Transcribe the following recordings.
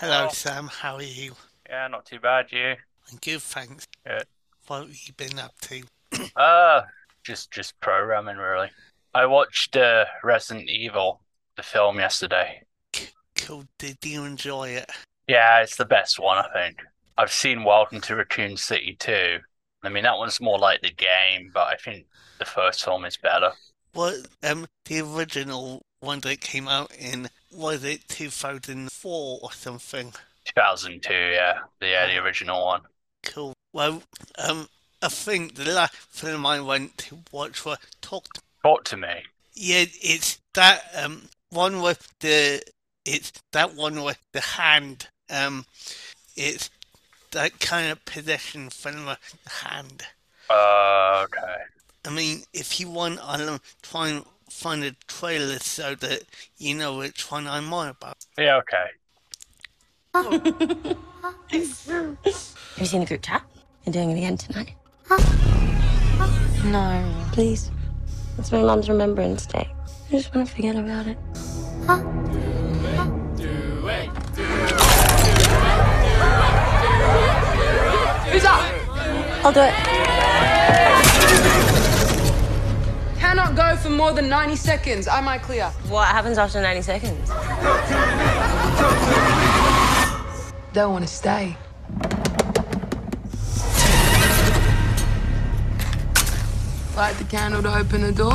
Hello, Oh. Sam. How are you? Yeah, not too bad, you. I'm good, thanks. Good. What have you been up to? Uh, just just programming really. I watched uh, Resident Evil, the film yesterday. Cool. Did you enjoy it? Yeah, it's the best one, I think. I've seen Welcome to Raccoon City too. I mean, that one's more like the game, but I think the first film is better. What? Um, the original one that came out in was it 2004 or something? 2002, yeah, yeah, the original one. Cool. Well, um, I think the last film I went to watch was Talk. Talk to me. Yeah, it's that um one with the it's that one with the hand. Um, it's that kind of possession film with the hand. Uh, okay. I mean, if you want, I'll try and find a trailer so that you know which one I'm on about. Yeah, okay. Have you seen the group chat? You're doing it again tonight. No. Please. It's my mom's Remembrance Day. I just want to forget about it. Who's up? I'll do it. Cannot go for more than 90 seconds. Am I clear? What happens after 90 seconds? Don't want to stay. Light the candle to open the door.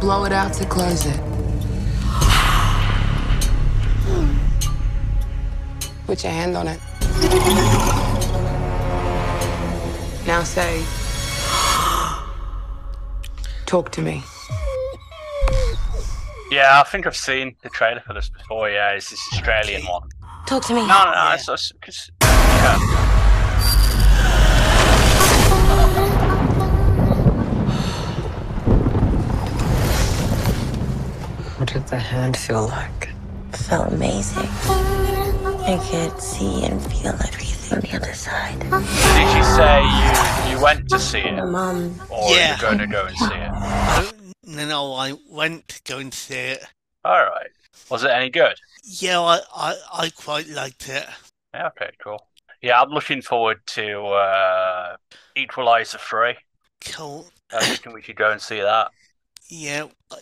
Blow it out to close it. Put your hand on it. Now say, talk to me. Yeah, I think I've seen the trailer for this before. Yeah, it's this Australian one. Talk to me. No, no, no. Yeah. It's, it's, it's, yeah. What did the hand feel like? It felt amazing. I could see and feel everything on the other side. Did you say you, you went to see it, mom, or Yeah. you're going to go and see it? Oh, no, no, I went to go and see it. All right. Was it any good? Yeah, I, I, I quite liked it. Yeah, okay, cool. Yeah, I'm looking forward to uh, Equalizer 3. Cool. I think we should go and see that. Yeah, I,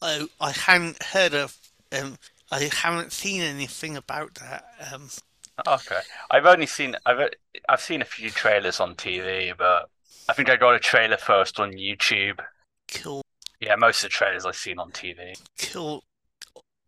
I, I hadn't heard of, um, I haven't seen anything about that. Um, Okay. I've only seen I've I've seen a few trailers on TV, but I think I got a trailer first on YouTube. cool, Yeah, most of the trailers I've seen on TV. cool.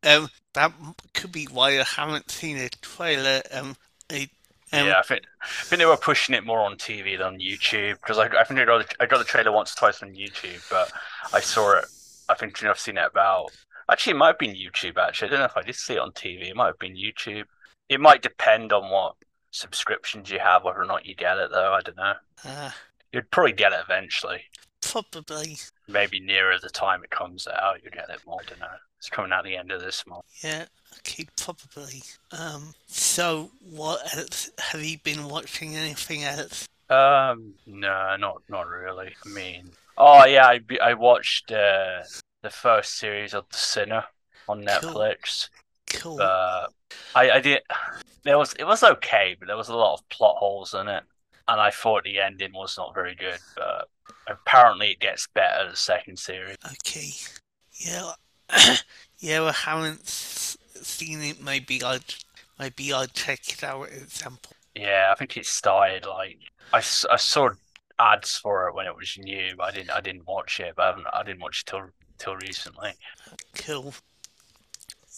Um, that could be why I haven't seen a trailer. Um, I, um, yeah, I think I think they were pushing it more on TV than on YouTube because I, I think I got the, I got the trailer once or twice on YouTube, but I saw it. I think you know, I've seen it about. Actually, it might have been YouTube. Actually, I don't know if I did see it on TV. It might have been YouTube. It might depend on what subscriptions you have, whether or not you get it. Though I don't know. uh, You'd probably get it eventually. probably. Maybe nearer the time it comes out, you'll get it more. I don't know. It's coming out the end of this month. Yeah, okay, probably. Um, so what else? Have you been watching anything else? Um, no, not not really. I mean, oh yeah, I I watched uh, the first series of The Sinner on Netflix, Cool. but I I did. There was it was okay, but there was a lot of plot holes in it, and I thought the ending was not very good. But apparently, it gets better the second series. Okay. Yeah. yeah, I haven't seen it. Maybe I'd maybe I'd check it out at some point. Yeah, I think it started like I, I saw ads for it when it was new, but I didn't I didn't watch it. But I, haven't, I didn't watch it till till recently. Cool.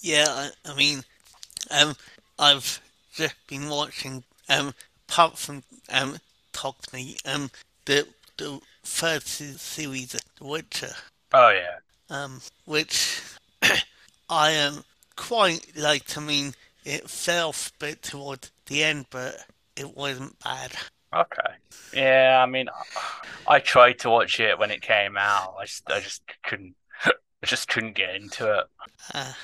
Yeah, I, I mean, um, I've just been watching. Um, apart from um, Me, um, the the first se- series of The Witcher. Oh yeah. um, which I um, quite liked. I mean, it fell a bit toward the end, but it wasn't bad. Okay. Yeah, I mean, I tried to watch it when it came out. I just, I just couldn't, I just couldn't get into it. Uh,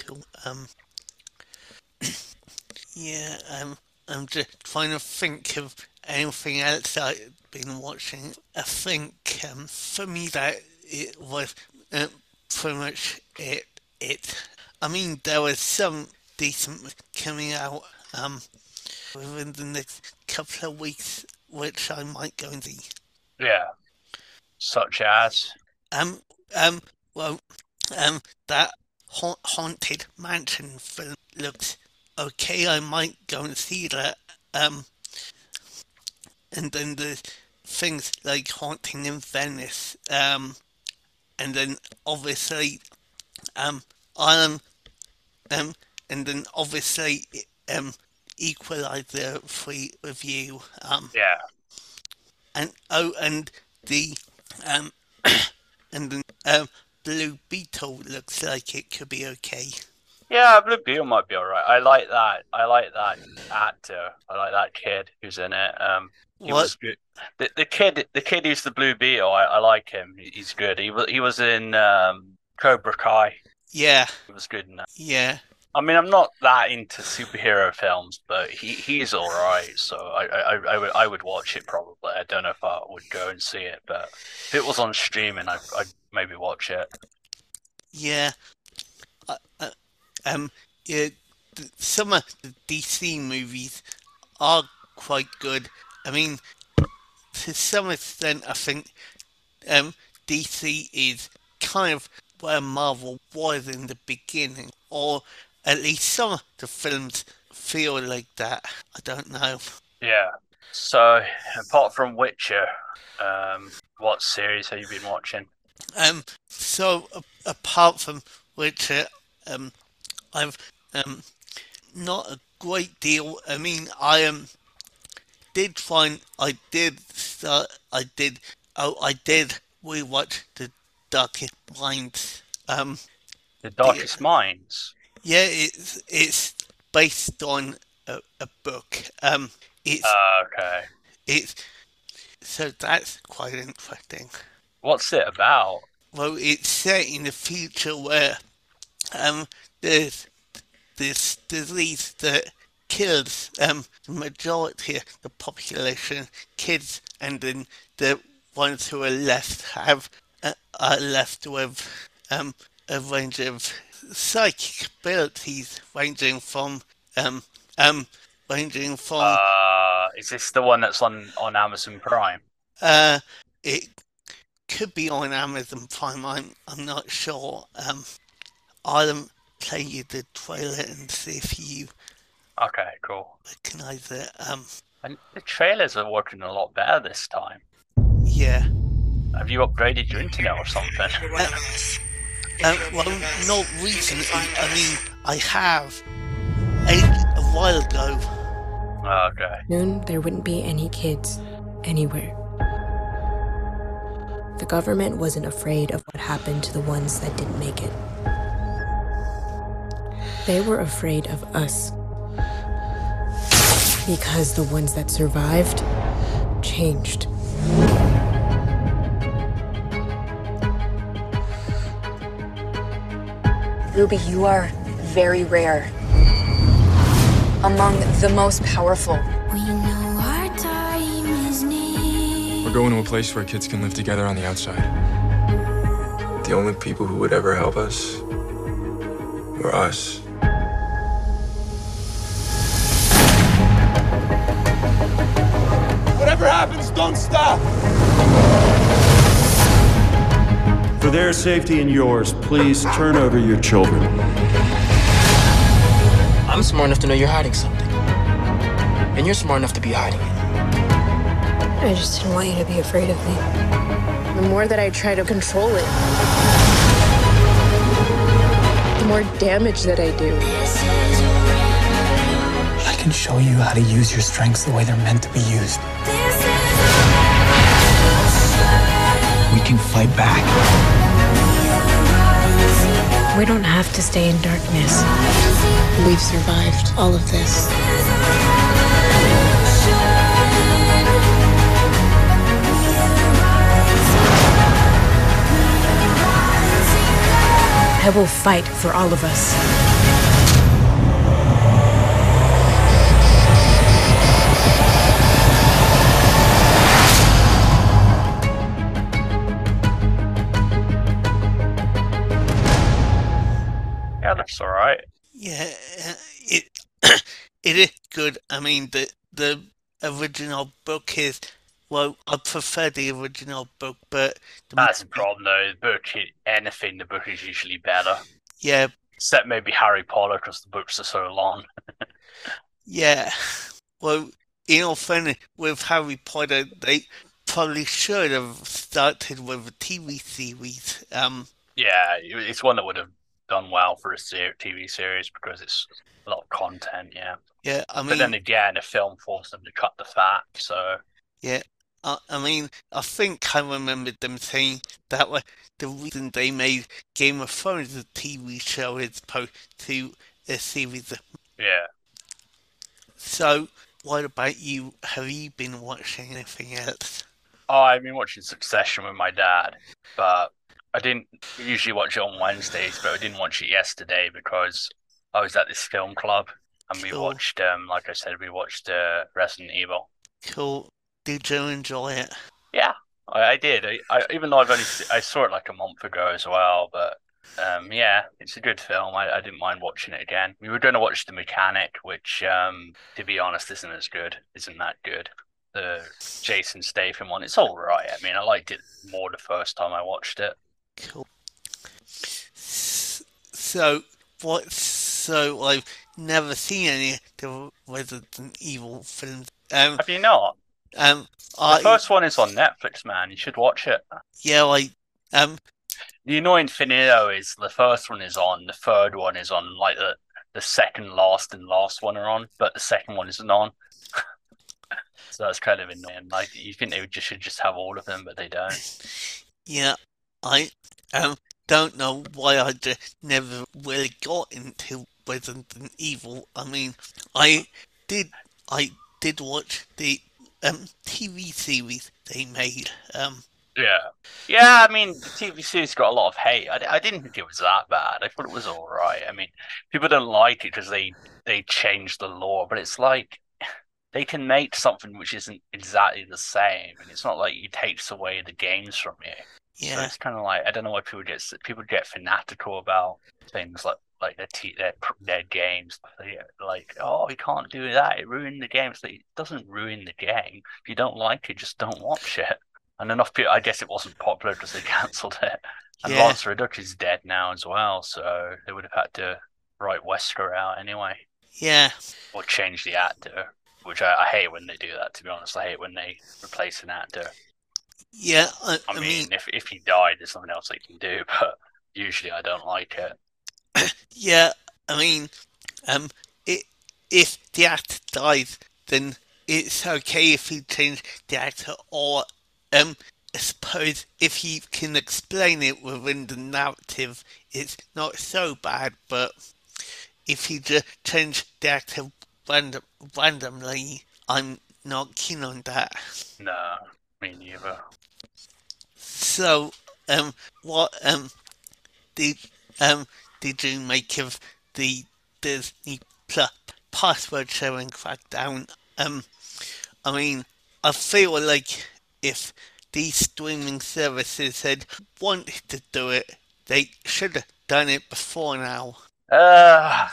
cool. Um, yeah. Um, I'm just trying to think of anything else I've been watching. I think um, for me that it was uh, pretty much it. It. I mean, there was some decent coming out um, within the next couple of weeks, which I might go and see. Yeah. Such as. Um, um, well, um, that ha- haunted mansion film looks okay. I might go and see that. Um, and then there's things like haunting in Venice. Um, and then obviously, um, Iron, um, and then obviously, um, Equalizer free review. Um, Yeah. and oh, and the um, and the um, Blue Beetle looks like it could be okay. Yeah, Blue Beetle might be alright. I like that. I like that actor. I like that kid who's in it. Um, he What? was good. The, the kid, the kid who's the Blue Beetle. I, I like him. He's good. He was he was in um, Cobra Kai. Yeah, He was good in that. yeah, I mean, I'm not that into superhero films, but he, he's all right. So I, I, I would I would watch it probably. I don't know if I would go and see it, but if it was on streaming, I, I'd maybe watch it. yeah. Uh, uh, um, yeah. Some of the DC movies are quite good. I mean, to some extent, I think um, DC is kind of where Marvel was in the beginning, or at least some of the films feel like that. I don't know. Yeah. So apart from Witcher, um, what series have you been watching? Um, so a- apart from uh, um, I've um not a great deal. I mean, I um did find I did start. I did. Oh, I did rewatch the Darkest Minds. Um, The Darkest Minds. Yeah, it's it's based on a, a book. Um, it's Uh, okay. it's so that's quite interesting. What's it about? well, it's set in the future where um, there's this disease that kills um, the majority of the population, kids, and then the ones who are left have uh, are left with um, a range of psychic abilities, ranging from um, um, ranging from Uh, is this the one that's on on Amazon Prime? Uh, it could be on Amazon Prime. I'm I'm not sure. Um, I'll play you the trailer and see if you Okay, cool. recognize it. Um, And the trailers are working a lot better this time. yeah. Have you upgraded your internet or something? Uh, well, not recently. I mean, I have a, a while ago. okay. Noon, there wouldn't be any kids anywhere. The government wasn't afraid of what happened to the ones that didn't make it. They were afraid of us. Because the ones that survived changed. Ruby, you are very rare. Among the most powerful. We know our time is near. We're going to a place where kids can live together on the outside. The only people who would ever help us were us. Whatever happens, don't stop! For their safety and yours, please turn over your children. I'm smart enough to know you're hiding something. And you're smart enough to be hiding it. I just didn't want you to be afraid of me. The more that I try to control it, the more damage that I do. I can show you how to use your strengths the way they're meant to be used. We can fight back. We don't have to stay in darkness. We've survived all of this. I will fight for all of us. Yeah, that's alright. it is good. I mean, the the original book is well, I prefer the original book, but the, That's the problem though. The book, anything, the book is usually better. yeah, Except maybe Harry Potter because the books are so long. yeah. Well, in all fairness, with Harry Potter, they probably should have started with a TV series. Um, Yeah, it's one that would have done well for a ser- TV series because it's a lot of content. Yeah, yeah, I mean, but then again, a film forced them to cut the fat. So yeah, I, I mean, I think I remember them saying that was the reason they made Game of Thrones a TV show as opposed to a series. yeah, So, what about you? Have you been watching anything else? oh, I've been watching Succession with my dad, but I didn't usually watch it on Wednesdays, but I didn't watch it yesterday because I was at this film club and we Cool. watched, um, like I said, we watched uh, Resident Evil. Cool. Did you enjoy it? Yeah, I, I did. I, I even though I've only I saw it like a month ago as well, but um, yeah, it's a good film. I, I didn't mind watching it again. We were going to watch The Mechanic, which, um, to be honest, isn't as good. Isn't that good? The Jason Statham one. It's all right. I mean, I liked it more the first time I watched it. Cool. So, what? So, I've never seen any of the Resident Evil films. Um, Have you not? um, The I first one is on Netflix, man. You should watch it. yeah, I um, The annoying thing though is the first one is on, the third one is on, like the the second last and last one are on, but the second one isn't on. so that's kind of annoying. Like you think they would just should just have all of them, but they don't. yeah, I um don't know why I just never really got into Resident Evil. I mean, I did, I did watch the um TV series they made. Um, Yeah, yeah. I mean, the TV series got a lot of hate. I, I didn't think it was that bad. I thought it was all right. I mean, people don't like it because they they changed the law, but it's like they can make something which isn't exactly the same, and it's not like it takes away the games from you. So yeah, it's kind of like I don't know why people get people get fanatical about things like like their their their games. Like, oh, you can't do that. It ruined the game. Like, it doesn't ruin the game. If you don't like it, just don't watch it. And enough people. I guess it wasn't popular because they cancelled it. And Yeah. Lance Reddick is dead now as well, so they would have had to write Wesker out anyway, yeah, or change the actor. Which I, I hate when they do that. To be honest, I hate when they replace an actor. Yeah. I, I, I mean, mean, if if he died, there's something else they can do, but usually I don't like it. Yeah, I mean, um, it, if the actor dies, then it's okay if he change the actor, or um, I suppose if he can explain it within the narrative, it's not so bad. But if he just change the actor random, randomly, I'm not keen on that. No, me neither. So, um, what um did um did you make of the Disney Plus password sharing crackdown? Um, I mean, I feel like if these streaming services had wanted to do it, they should have done it before now. Uh,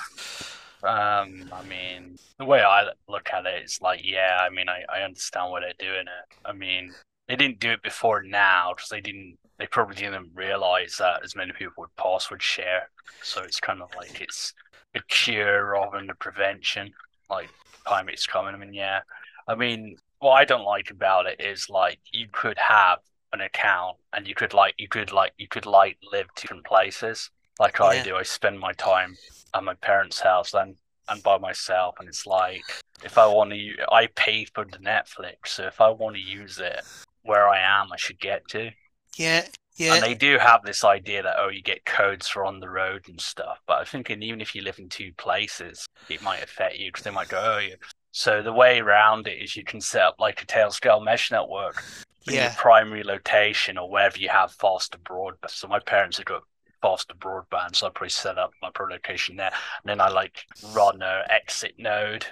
um, I mean, the way I look at it is like, yeah, I mean, I, I understand why they're doing it. I mean, they didn't do it before now because they didn't, they probably didn't realize that as many people would password share. So it's kind of like it's a cure rather than a prevention. Like, time it's coming. I mean, yeah. I mean, what I don't like about it is like you could have an account and you could like, you could like, you could like live different places like I Yeah. do. I spend my time at my parents' house and and by myself, and it's like if I want to, I pay for the Netflix, so if I want to use it where I am, I should get to. Yeah, yeah, And they do have this idea that oh, you get codes for on the road and stuff. But I'm thinking even if you live in two places, it might affect you because they might go oh, you. So the way around it is you can set up like a Tailscale mesh network in your primary location or wherever you have faster broadband. So my parents have got faster broadband, so I probably set up my pro location there, and then I like run a exit node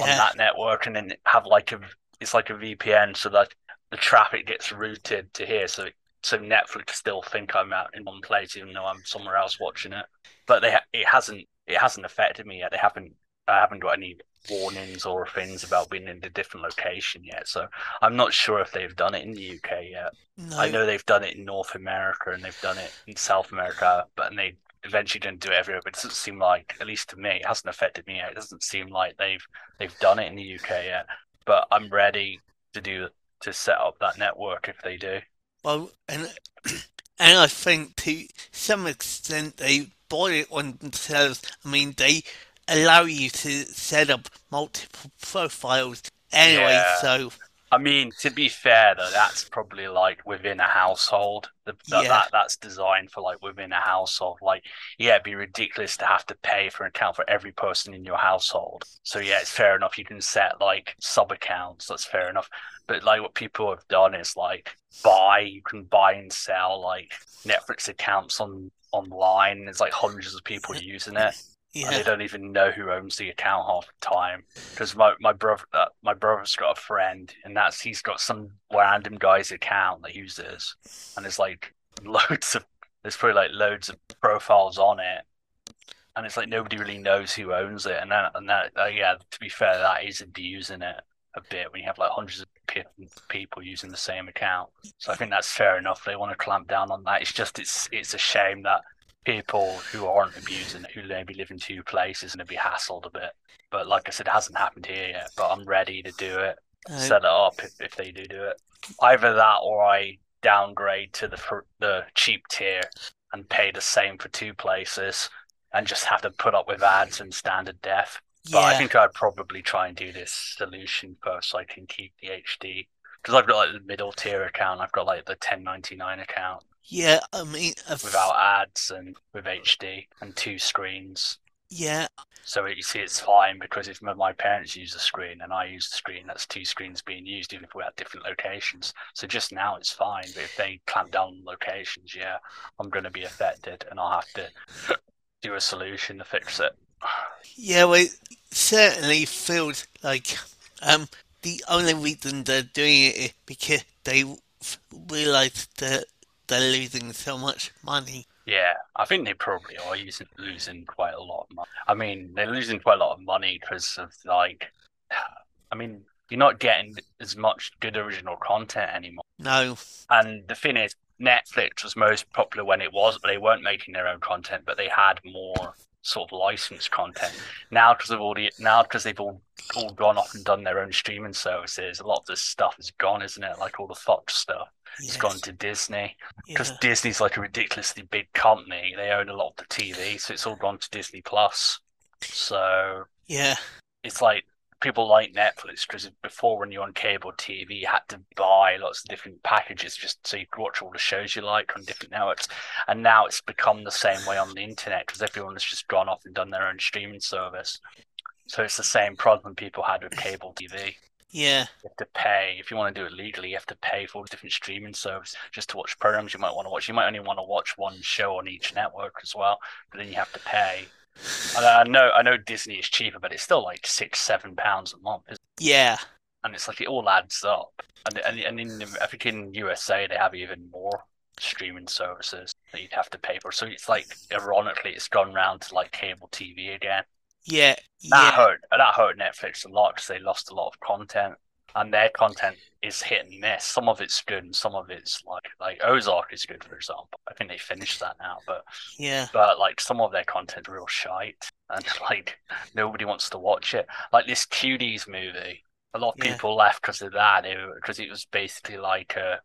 on that network, and then have like a it's like a VPN, so that the traffic gets routed to here, so so Netflix still think I'm out in one place, even though I'm somewhere else watching it. But they ha- it hasn't it hasn't affected me yet. They haven't I haven't got any warnings or things about being in a different location yet. So I'm not sure if they've done it in the UK yet. No. I know they've done it in North America and they've done it in South America, but and they eventually didn't do it everywhere. But it doesn't seem like, at least to me, it hasn't affected me yet. It doesn't seem like they've they've done it in the UK yet. But I'm ready to do to set up that network if they do. Well, and and I think to some extent they bought it on themselves. I mean, they allow you to set up multiple profiles anyway, Yeah. so I mean, to be fair though, that's probably like within a household. The, that, Yeah. that that's designed for like within a household. Like, yeah, it'd be ridiculous to have to pay for an account for every person in your household. So yeah, it's fair enough. You can set like sub accounts. That's fair enough. But like what people have done is like buy. You can buy and sell like Netflix accounts on online. There's like hundreds of people using it and they don't even know who owns the account half the time. Because my my brother, uh, my brother's got a friend, and that's he's got some random guy's account that uses, and there's like loads of there's probably like loads of profiles on it, and it's like nobody really knows who owns it, and that and that uh, yeah, to be fair, that is abusing it a bit when you have like hundreds of people using the same account. So I think that's fair enough. They want to clamp down on that. It's just it's it's a shame that people who aren't abusing it, who maybe live in two places, and be hassled a bit. But like I said, it hasn't happened here yet. But I'm ready to do it, set it up if, if they do do it. Either that, or I downgrade to the the cheap tier and pay the same for two places, and just have to put up with ads and standard def. But I think I'd probably try and do this solution first, so I can keep the HD. Because I've got like the middle tier account, I've got like the 1099 account yeah. I mean, I've- without ads and with HD and two screens. yeah, So you see, it's fine because if my parents use the screen and I use the screen, that's two screens being used, even if we're at different locations. So just now it's fine, but if they clamp down on locations, yeah, I'm going to be affected, and I'll have to do a solution to fix it. Yeah. Well, it certainly feels like um the only reason they're doing it is because they realize that they're losing so much money. Yeah, I think they probably are using, losing quite a lot of money. I mean, they're losing quite a lot of money because of like, I mean, you're not getting as much good original content anymore. No, And the thing is, Netflix was most popular when it was, but they weren't making their own content, but they had more sort of licensed content. Now, because of all the now because they've all all gone off and done their own streaming services, a lot of this stuff is gone, isn't it? Like all the Fox stuff, it's gone to Disney because yeah, Disney's like a ridiculously big company. They own a lot of the TV, so it's all gone to Disney Plus. So yeah, it's like people like Netflix because before when you're on cable TV, you had to buy lots of different packages just so you could watch all the shows you like on different networks. And now it's become the same way on the internet because everyone has just gone off and done their own streaming service. So it's the same problem people had with cable TV. yeah, You have to pay if you want to do it legally. You have to pay for all the different streaming services just to watch programs you might want to watch. You might only want to watch one show on each network as well, but then you have to pay. I know, I know Disney is cheaper, but it's still like six, seven pounds a month, isn't it? yeah, and it's like it all adds up. And and, and in I think in USA they have even more streaming services that you'd have to pay for. So it's like ironically, it's gone round to like cable TV again. yeah, That yeah, hurt. That hurt Netflix a lot because they lost a lot of content, and their content is hit and miss. Some of it's good, and some of it's like like Ozark is good, for example. I think they finished that now, but yeah, but like some of their content real shite, and like nobody wants to watch it. Like this Cuties movie, a lot of Yeah. people left because of that. Because it was basically like a,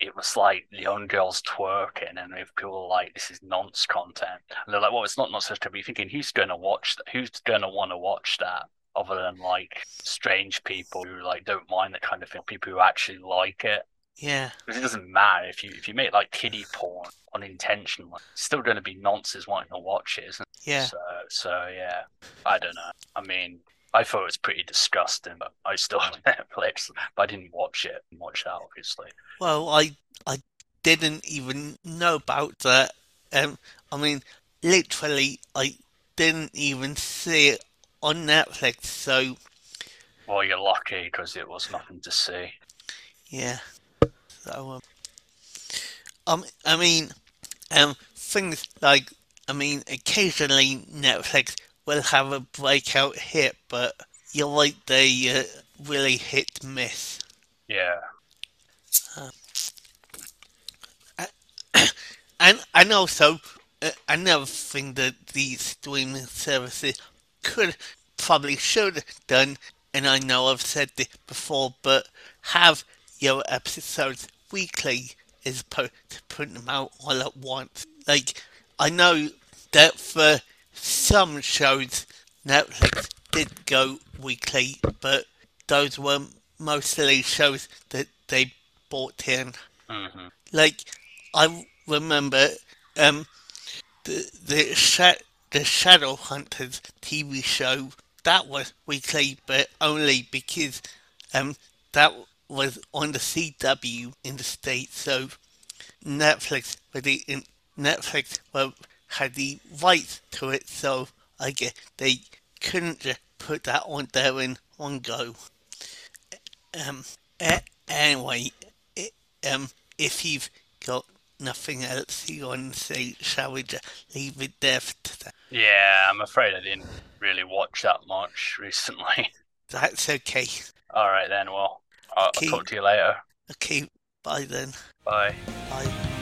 it was like the young girls twerking, and if people were like, "This is nonce content," and they're like, "Well, it's not nonsense to be thinking who's going to watch that? Who's going to want to watch that?" Other than like strange people who like don't mind that kind of thing, people who actually like it. yeah, Because it doesn't matter if you if you make like kiddie porn unintentionally, it's still going to be nonsense wanting to watch it, isn't it? yeah. So so yeah, I don't know. I mean, I thought it was pretty disgusting, but I still have Netflix. But I didn't watch it. Didn't watch that obviously. Well, I I didn't even know about that. Um, I mean, literally, I didn't even see it on Netflix. So Well, you're lucky because it was nothing to see. yeah. So um, um, I mean, um, things like I mean, occasionally Netflix will have a breakout hit, but you're right, they uh, really hit miss. Yeah. And and also uh, another thing that these streaming services could probably should have done, and I know I've said this before, but have your episodes weekly as opposed to putting them out all at once. Like I know that for some shows Netflix did go weekly, but those were mostly shows that they bought in. hmm Like I remember um the the sha- the Shadowhunters TV show that was weekly, but only because um that was on the CW in the states. So Netflix with the Netflix well, had the rights to it, so I guess they couldn't just put that on there in one go. Um. anyway, i um, if you've got nothing else you want to say, shall we just leave it there for today? Yeah, I'm afraid I didn't really watch that much recently. That's okay. All right then. Well, I'll, Okay. I'll talk to you later. Okay, bye then. Bye. Bye.